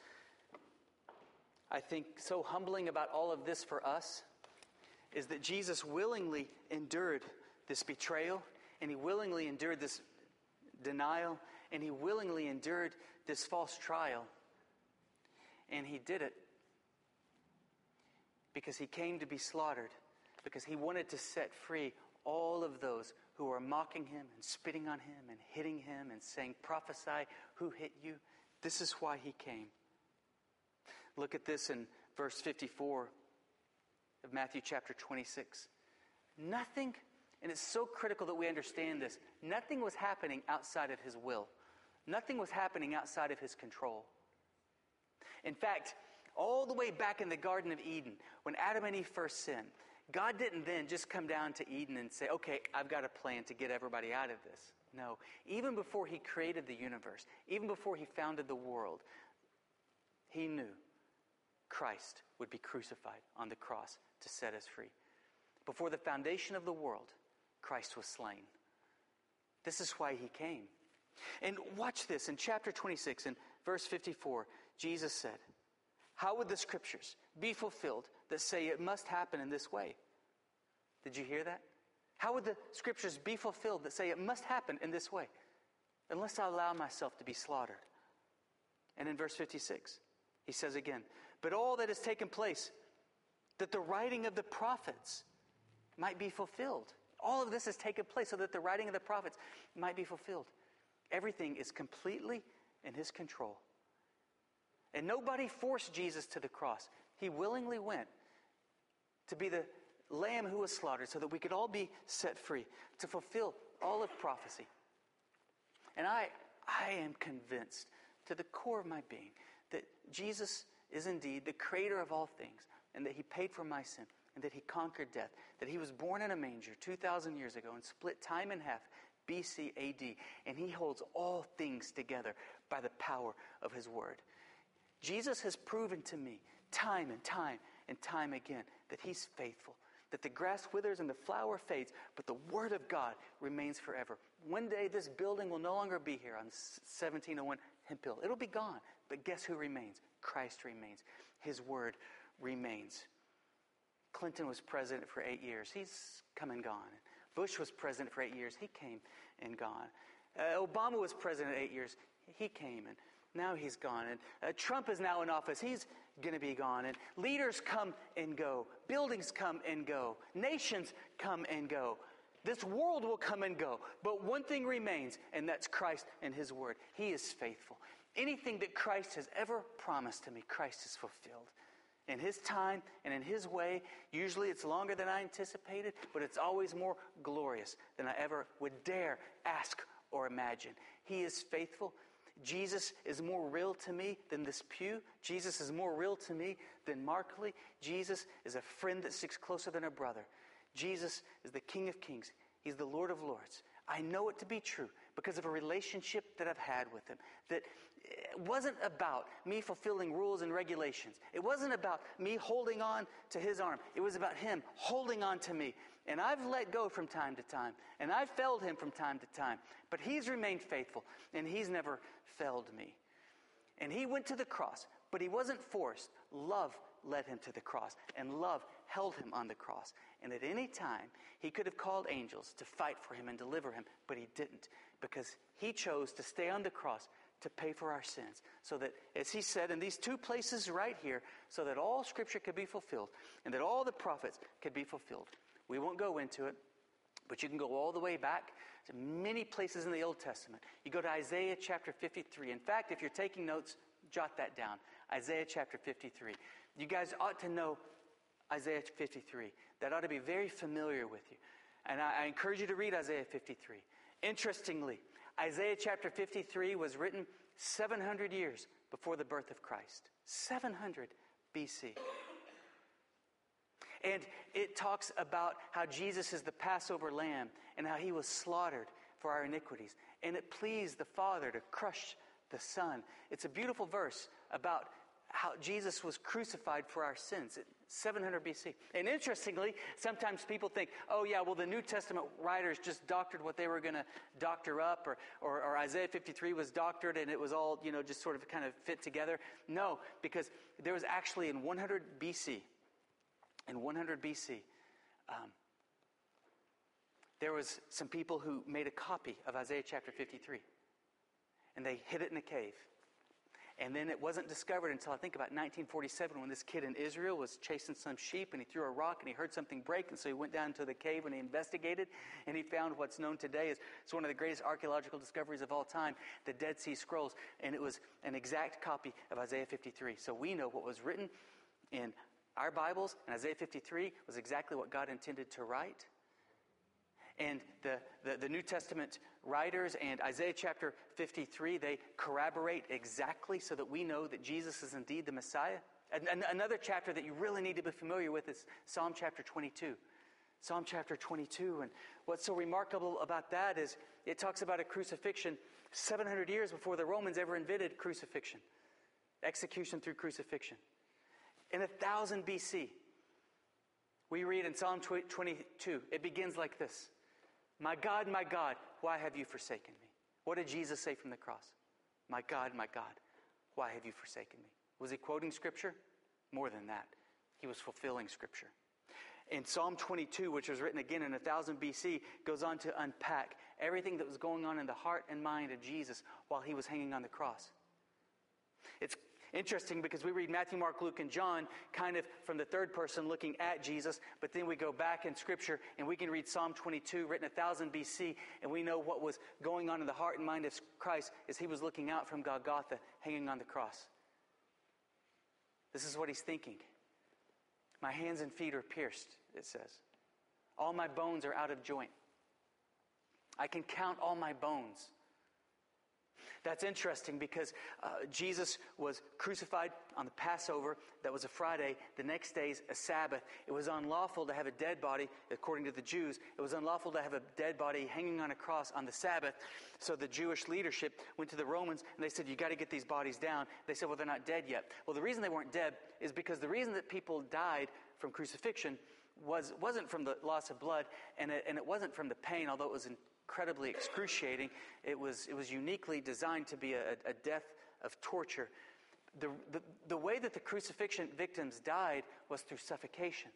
I think so humbling about all of this for us is that Jesus willingly endured this betrayal and he willingly endured this denial and he willingly endured this false trial. And he did it because he came to be slaughtered, because he wanted to set free all of those who are mocking him and spitting on him and hitting him and saying, Prophesy, who hit you? This is why he came. Look at this in verse 54 of Matthew chapter 26. Nothing, and it's so critical that we understand this, nothing was happening outside of his will. Nothing was happening outside of his control. In fact, all the way back in the Garden of Eden, when Adam and Eve first sinned, God didn't then just come down to Eden and say, okay, I've got a plan to get everybody out of this. No. Even before he created the universe, even before he founded the world, he knew Christ would be crucified on the cross to set us free. Before the foundation of the world, Christ was slain. This is why he came. And watch this in chapter 26, in verse 54, Jesus said, How would the scriptures be fulfilled that say it must happen in this way. Did you hear that? How would the scriptures be fulfilled that say it must happen in this way? Unless I allow myself to be slaughtered. And in verse 56, he says again, But all that has taken place, that the writing of the prophets might be fulfilled. All of this has taken place so that the writing of the prophets might be fulfilled. Everything is completely in his control. And nobody forced Jesus to the cross. He willingly went to be the lamb who was slaughtered so that we could all be set free, to fulfill all of prophecy. And I, I am convinced to the core of my being that Jesus is indeed the creator of all things and that he paid for my sin and that he conquered death, that he was born in a manger 2,000 years ago and split time in half, BC AD, and he holds all things together by the power of his word. Jesus has proven to me time and time and time again that he's faithful, that the grass withers and the flower fades, but the word of God remains forever. One day this building will no longer be here on 1701 Hemp It'll be gone, but guess who remains? Christ remains. His word remains. Clinton was president for eight years. He's come and gone. Bush was president for eight years. He came and gone. Uh, Obama was president eight years. He came and now he's gone. And uh, Trump is now in office. He's going to be gone. And leaders come and go. Buildings come and go. Nations come and go. This world will come and go. But one thing remains, and that's Christ and his word. He is faithful. Anything that Christ has ever promised to me, Christ has fulfilled in His time and in His way. Usually it's longer than I anticipated, but it's always more glorious than I ever would dare ask or imagine. He is faithful. Jesus is more real to me than this pew. Jesus is more real to me than Markley. Jesus is a friend that sticks closer than a brother. Jesus is the King of Kings. He's the Lord of Lords. I know it to be true because of a relationship that I've had with Him. That wasn't about me fulfilling rules and regulations. It wasn't about me holding on to His arm. It was about Him holding on to me. And I've let go from time to time, and I've failed Him from time to time. But He's remained faithful, and He's never failed me. And He went to the cross, but He wasn't forced. Love led Him to the cross, and love held Him on the cross. And at any time, He could have called angels to fight for Him and deliver Him, but He didn't because He chose to stay on the cross to pay for our sins. So that, as he said in these two places right here, so that all scripture could be fulfilled and that all the prophets could be fulfilled. We won't go into it, but you can go all the way back to many places in the Old Testament. You go to Isaiah chapter 53. In fact, if you're taking notes, jot that down. Isaiah chapter 53. You guys ought to know Isaiah 53. That ought to be very familiar with you. And I, I encourage you to read Isaiah 53. Interestingly, Isaiah chapter 53 was written 700 years before the birth of Christ. 700 BC. And it talks about how Jesus is the Passover lamb and how he was slaughtered for our iniquities. And it pleased the Father to crush the Son. It's a beautiful verse about how Jesus was crucified for our sins. 700 BC. And interestingly, sometimes people think, oh, yeah, well, the New Testament writers just doctored what they were going to doctor up, or, or, or, Isaiah 53 was doctored and it was all, you know, just sort of kind of fit together. No, because there was actually in 100 BC, in 100 BC, um, there was some people who made a copy of Isaiah chapter 53. And they hid it in a cave. And then it wasn't discovered until I think about 1947 when this kid in Israel was chasing some sheep and he threw a rock and he heard something break. And so he went down to the cave and he investigated and he found what's known today as it's one of the greatest archaeological discoveries of all time, the Dead Sea Scrolls. And it was an exact copy of Isaiah 53. So we know what was written in our Bibles and Isaiah 53 was exactly what God intended to write. And the, the, the, New Testament writers and Isaiah chapter 53, they corroborate exactly so that we know that Jesus is indeed the Messiah. And, and another chapter that you really need to be familiar with is Psalm chapter 22. Psalm chapter 22. And what's so remarkable about that is it talks about a crucifixion 700 years before the Romans ever invented crucifixion, execution through crucifixion. In 1000 BC, we read in Psalm 22, it begins like this my God, my God, why have you forsaken me? What did Jesus say from the cross? My God, my God, why have you forsaken me? Was he quoting Scripture? More than that, he was fulfilling Scripture. In Psalm 22, which was written again in 1000 BC, goes on to unpack everything that was going on in the heart and mind of Jesus while he was hanging on the cross. It's, Interesting because we read Matthew, Mark, Luke, and John kind of from the third person looking at Jesus, but then we go back in Scripture and we can read Psalm 22, written 1000 BC, and we know what was going on in the heart and mind of Christ as he was looking out from Golgotha, hanging on the cross. This is what he's thinking. My hands and feet are pierced, it says. All my bones are out of joint. I can count all my bones. That's interesting because uh, Jesus was crucified on the Passover. That was a Friday. The next day is a Sabbath. It was unlawful to have a dead body, according to the Jews. It was unlawful to have a dead body hanging on a cross on the Sabbath. So the Jewish leadership went to the Romans and they said, You got to get these bodies down. They said, Well, they're not dead yet. Well, the reason they weren't dead is because the reason that people died from crucifixion was, wasn't from the loss of blood and it, and it wasn't from the pain, although it was incredibly excruciating. It was, it was uniquely designed to be a, a death of torture. The, the, the way that the crucifixion victims died was through suffocation.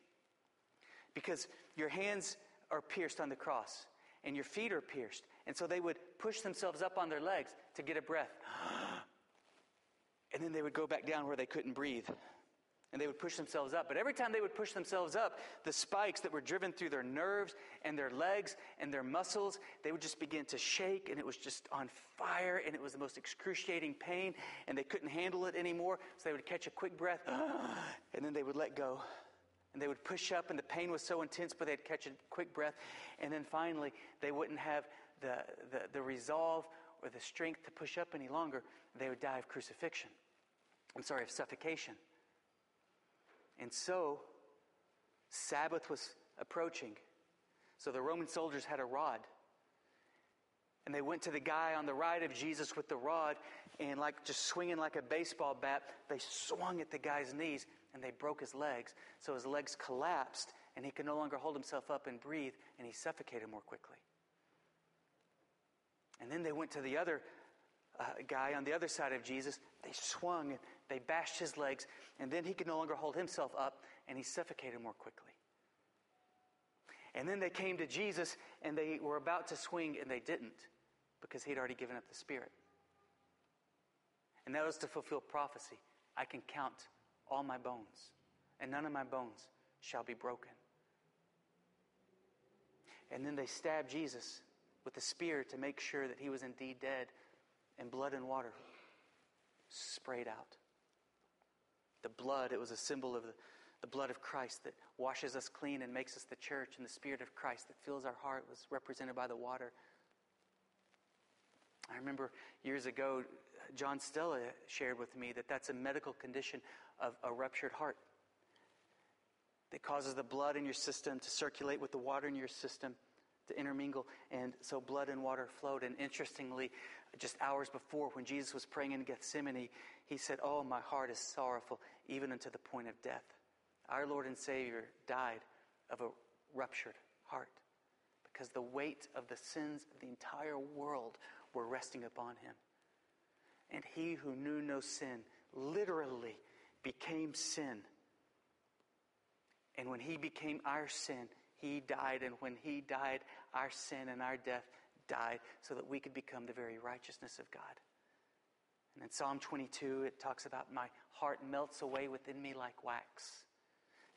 Because your hands are pierced on the cross and your feet are pierced. And so they would push themselves up on their legs to get a breath. And then they would go back down where they couldn't breathe and they would push themselves up. But every time they would push themselves up, the spikes that were driven through their nerves and their legs and their muscles, they would just begin to shake, and it was just on fire, and it was the most excruciating pain, and they couldn't handle it anymore. So they would catch a quick breath, and then they would let go. And they would push up, and the pain was so intense, but they'd catch a quick breath. And then finally, they wouldn't have the, the, the resolve or the strength to push up any longer. They would die of crucifixion. I'm sorry, of suffocation. And so, Sabbath was approaching. So the Roman soldiers had a rod. And they went to the guy on the right of Jesus with the rod, and like just swinging like a baseball bat, they swung at the guy's knees and they broke his legs. So his legs collapsed, and he could no longer hold himself up and breathe, and he suffocated more quickly. And then they went to the other uh, guy on the other side of Jesus. They swung they bashed his legs, and then he could no longer hold himself up, and he suffocated more quickly. And then they came to Jesus, and they were about to swing, and they didn't because he'd already given up the Spirit. And that was to fulfill prophecy. I can count all my bones, and none of my bones shall be broken. And then they stabbed Jesus with a spear to make sure that he was indeed dead and blood and water sprayed out. The blood, it was a symbol of the, the blood of Christ that washes us clean and makes us the church, and the Spirit of Christ that fills our heart was represented by the water. I remember years ago, John Stella shared with me that that's a medical condition of a ruptured heart that causes the blood in your system to circulate with the water in your system to intermingle. And so blood and water flowed. And interestingly, just hours before, when Jesus was praying in Gethsemane, he said, Oh, my heart is sorrowful, even unto the point of death. Our Lord and Savior died of a ruptured heart because the weight of the sins of the entire world were resting upon him. And he who knew no sin literally became sin. And when he became our sin, he died, and when He died, our sin and our death died so that we could become the very righteousness of God. And in Psalm 22, it talks about my heart melts away within me like wax.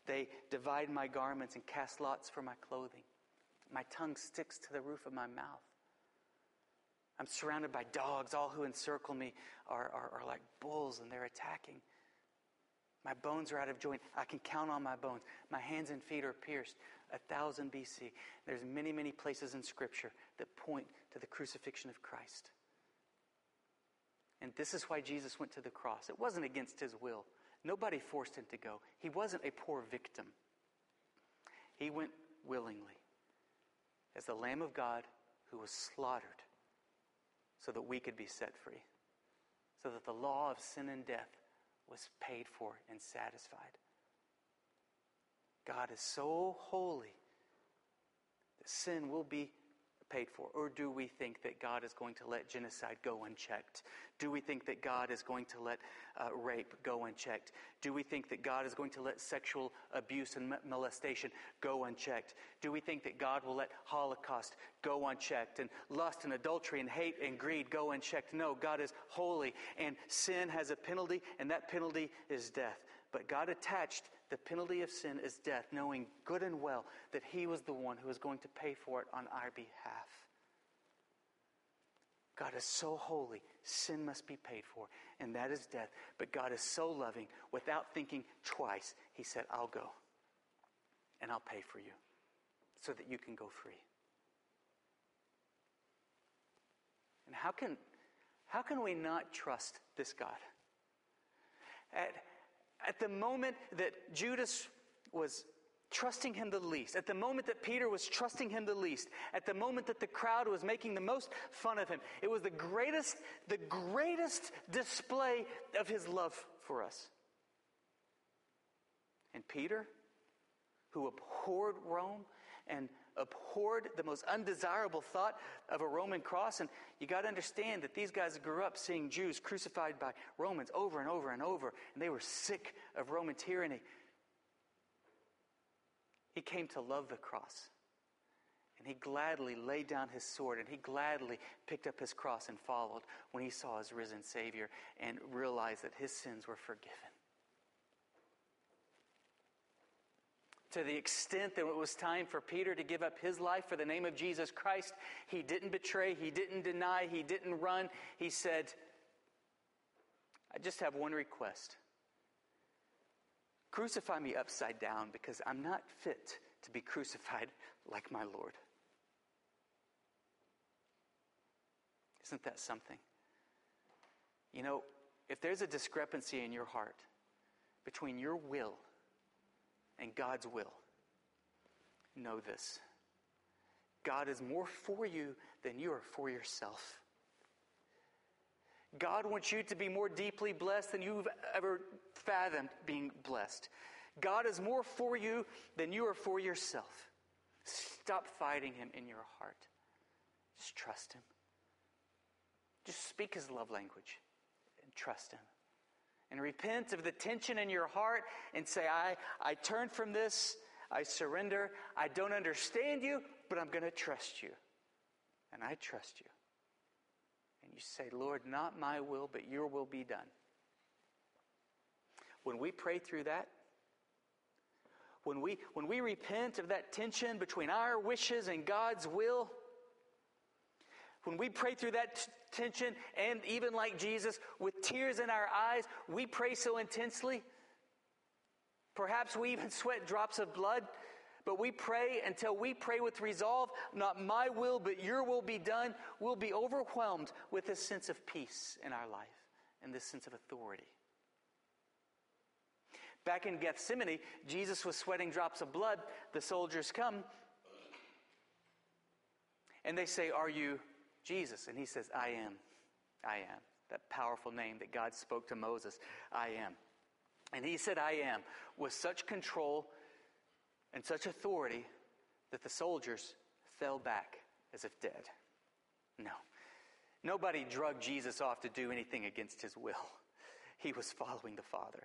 They divide my garments and cast lots for my clothing. My tongue sticks to the roof of my mouth. I'm surrounded by dogs. All who encircle me are, are, are like bulls and they're attacking. My bones are out of joint. I can count on my bones. My hands and feet are pierced. A 1000 BC. There's many, many places in Scripture that point to the crucifixion of Christ. And this is why Jesus went to the cross. It wasn't against his will. Nobody forced him to go. He wasn't a poor victim. He went willingly as the Lamb of God who was slaughtered so that we could be set free, so that the law of sin and death was paid for and satisfied. God is so holy that sin will be paid for? Or do we think that God is going to let genocide go unchecked? Do we think that God is going to let uh, rape go unchecked? Do we think that God is going to let sexual abuse and molestation go unchecked? Do we think that God will let Holocaust go unchecked and lust and adultery and hate and greed go unchecked? No, God is holy and sin has a penalty, and that penalty is death. But God attached the penalty of sin is death, knowing good and well that He was the one who was going to pay for it on our behalf. God is so holy, sin must be paid for, and that is death. But God is so loving, without thinking twice, He said, I'll go and I'll pay for you so that you can go free. And how can, how can we not trust this God? At, at the moment that Judas was trusting him the least, at the moment that Peter was trusting him the least, at the moment that the crowd was making the most fun of him, it was the greatest, the greatest display of his love for us. And Peter, who abhorred Rome and abhorred the most undesirable thought of a Roman cross. And you got to understand that these guys grew up seeing Jews crucified by Romans over and over and over, and they were sick of Roman tyranny. He came to love the cross. And he gladly laid down his sword and he gladly picked up his cross and followed when he saw his risen Savior and realized that his sins were forgiven. To the extent that it was time for Peter to give up his life for the name of Jesus Christ, he didn't betray, he didn't deny, he didn't run. He said, I just have one request crucify me upside down because I'm not fit to be crucified like my Lord. Isn't that something? You know, if there's a discrepancy in your heart between your will and God's will. Know this God is more for you than you are for yourself. God wants you to be more deeply blessed than you've ever fathomed being blessed. God is more for you than you are for yourself. Stop fighting Him in your heart. Just trust Him. Just speak His love language and trust Him and repent of the tension in your heart and say, I, I turn from this, I surrender, I don't understand you, but I'm going to trust you. And I trust you. And you say, Lord, not my will, but your will be done. When we pray through that, when we, when we repent of that tension between our wishes and God's will, when we pray through that t- tension, and even like Jesus, with tears in our eyes, we pray so intensely. Perhaps we even sweat drops of blood, but we pray until we pray with resolve, not my will, but your will be done. We'll be overwhelmed with this sense of peace in our life and this sense of authority. Back in Gethsemane, Jesus was sweating drops of blood. The soldiers come and they say, Are you Jesus. And he says, I am. I am. That powerful name that God spoke to Moses. I am. And he said, I am, with such control and such authority that the soldiers fell back as if dead. No. Nobody drugged Jesus off to do anything against his will. He was following the Father.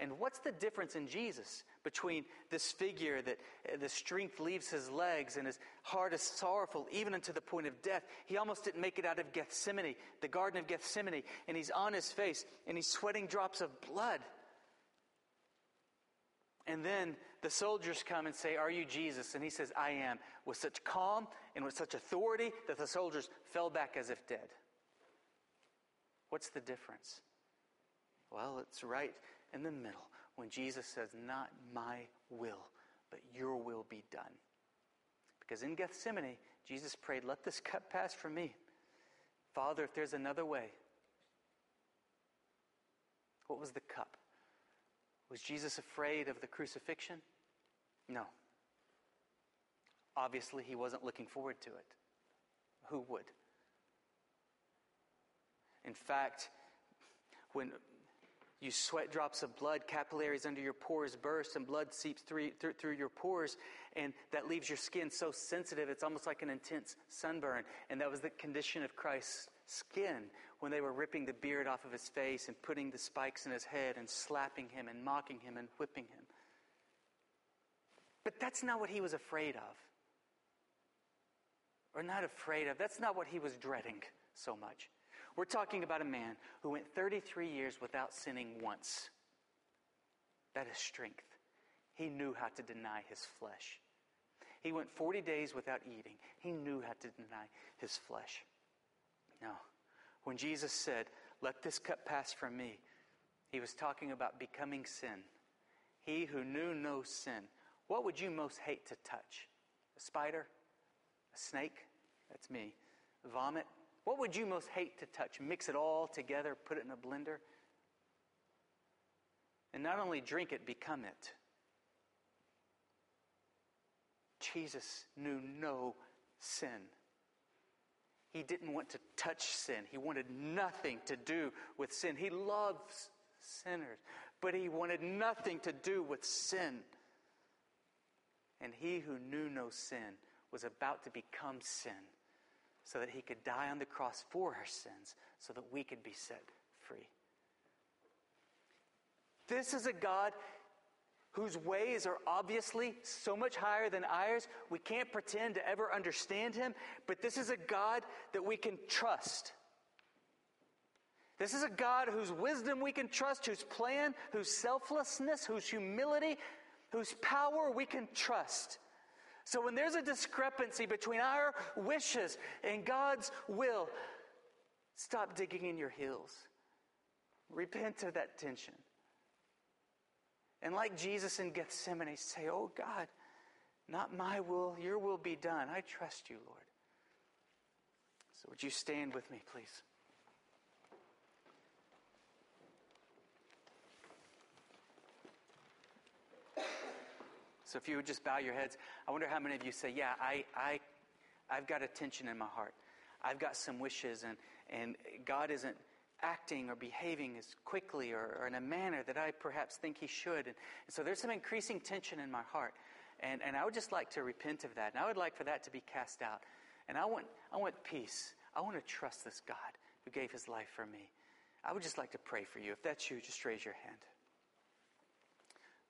And what's the difference in Jesus between this figure that uh, the strength leaves his legs and his heart is sorrowful even unto the point of death? He almost didn't make it out of Gethsemane, the Garden of Gethsemane, and he's on his face and he's sweating drops of blood. And then the soldiers come and say, Are you Jesus? And he says, I am, with such calm and with such authority that the soldiers fell back as if dead. What's the difference? Well, it's right in the middle when Jesus says, Not my will, but your will be done. Because in Gethsemane, Jesus prayed, Let this cup pass from me. Father, if there's another way, what was the cup? Was Jesus afraid of the crucifixion? No. Obviously, he wasn't looking forward to it. Who would? In fact, when You sweat drops of blood, capillaries under your pores burst, and blood seeps through, through, through, your pores, and that leaves your skin so sensitive it's almost like an intense sunburn. And that was the condition of Christ's skin when they were ripping the beard off of his face and putting the spikes in his head and slapping him and mocking him and whipping him. But that's not what he was afraid of. Or not afraid of. That's not what he was dreading so much. We're talking about a man who went 33 years without sinning once. That is strength. He knew how to deny his flesh. He went 40 days without eating. He knew how to deny his flesh. Now, when Jesus said, Let this cup pass from me, he was talking about becoming sin. He who knew no sin. What would you most hate to touch? A spider? A snake? That's me. Vomit? What would you most hate to touch? Mix it all together, put it in a blender? And not only drink it, become it. Jesus knew no sin. He didn't want to touch sin. He wanted nothing to do with sin. He loves sinners, but he wanted nothing to do with sin. And he who knew no sin was about to become sin so that he could die on the cross for our sins, so that we could be set free. This is a God whose ways are obviously so much higher than ours. We can't pretend to ever understand him, but this is a God that we can trust. This is a God whose wisdom we can trust, whose plan, whose selflessness, whose humility, whose power we can trust. So when there's a discrepancy between our wishes and God's will, stop digging in your heels. Repent of that tension. And like Jesus in Gethsemane, say, Oh God, not my will, your will be done. I trust you, Lord. So would you stand with me, please? So if you would just bow your heads, I wonder how many of you say, Yeah, I, I, I've got a tension in my heart. I've got some wishes, and, and God isn't acting or behaving as quickly or, or in a manner that I perhaps think He should. And, and, so there's some increasing tension in my heart. And, and I would just like to repent of that. And I would like for that to be cast out. And I want, I want peace. I want to trust this God who gave His life for me. I would just like to pray for you. If that's you, just raise your hand.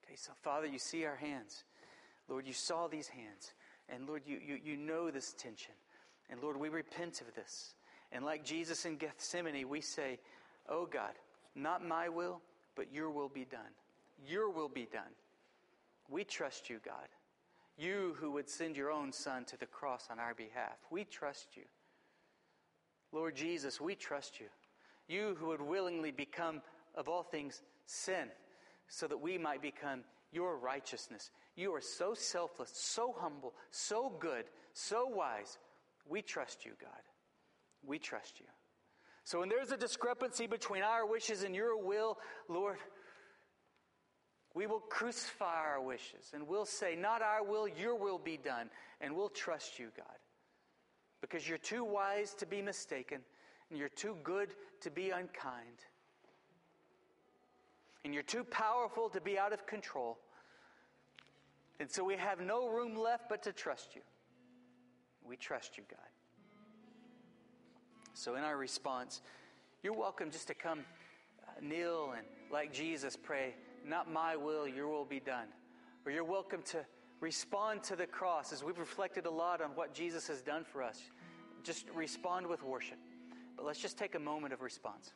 Okay, so Father, you see our hands. Lord, you saw these hands. And Lord, you, you, you know this tension. And Lord, we repent of this. And like Jesus in Gethsemane, we say, Oh God, not my will, but your will be done. Your will be done. We trust you, God. You who would send your own Son to the cross on our behalf. We trust you. Lord Jesus, we trust you. You who would willingly become, of all things, sin, so that we might become your righteousness. You are so selfless, so humble, so good, so wise. We trust you, God. We trust you. So when there's a discrepancy between our wishes and your will, Lord, we will crucify our wishes and we'll say, Not our will, your will be done. And we'll trust you, God. Because you're too wise to be mistaken and you're too good to be unkind and you're too powerful to be out of control. And so we have no room left but to trust you. We trust you, God. So in our response, you're welcome just to come uh, kneel and, like Jesus, pray, Not my will, your will be done. Or you're welcome to respond to the cross as we've reflected a lot on what Jesus has done for us. Just respond with worship. But let's just take a moment of response.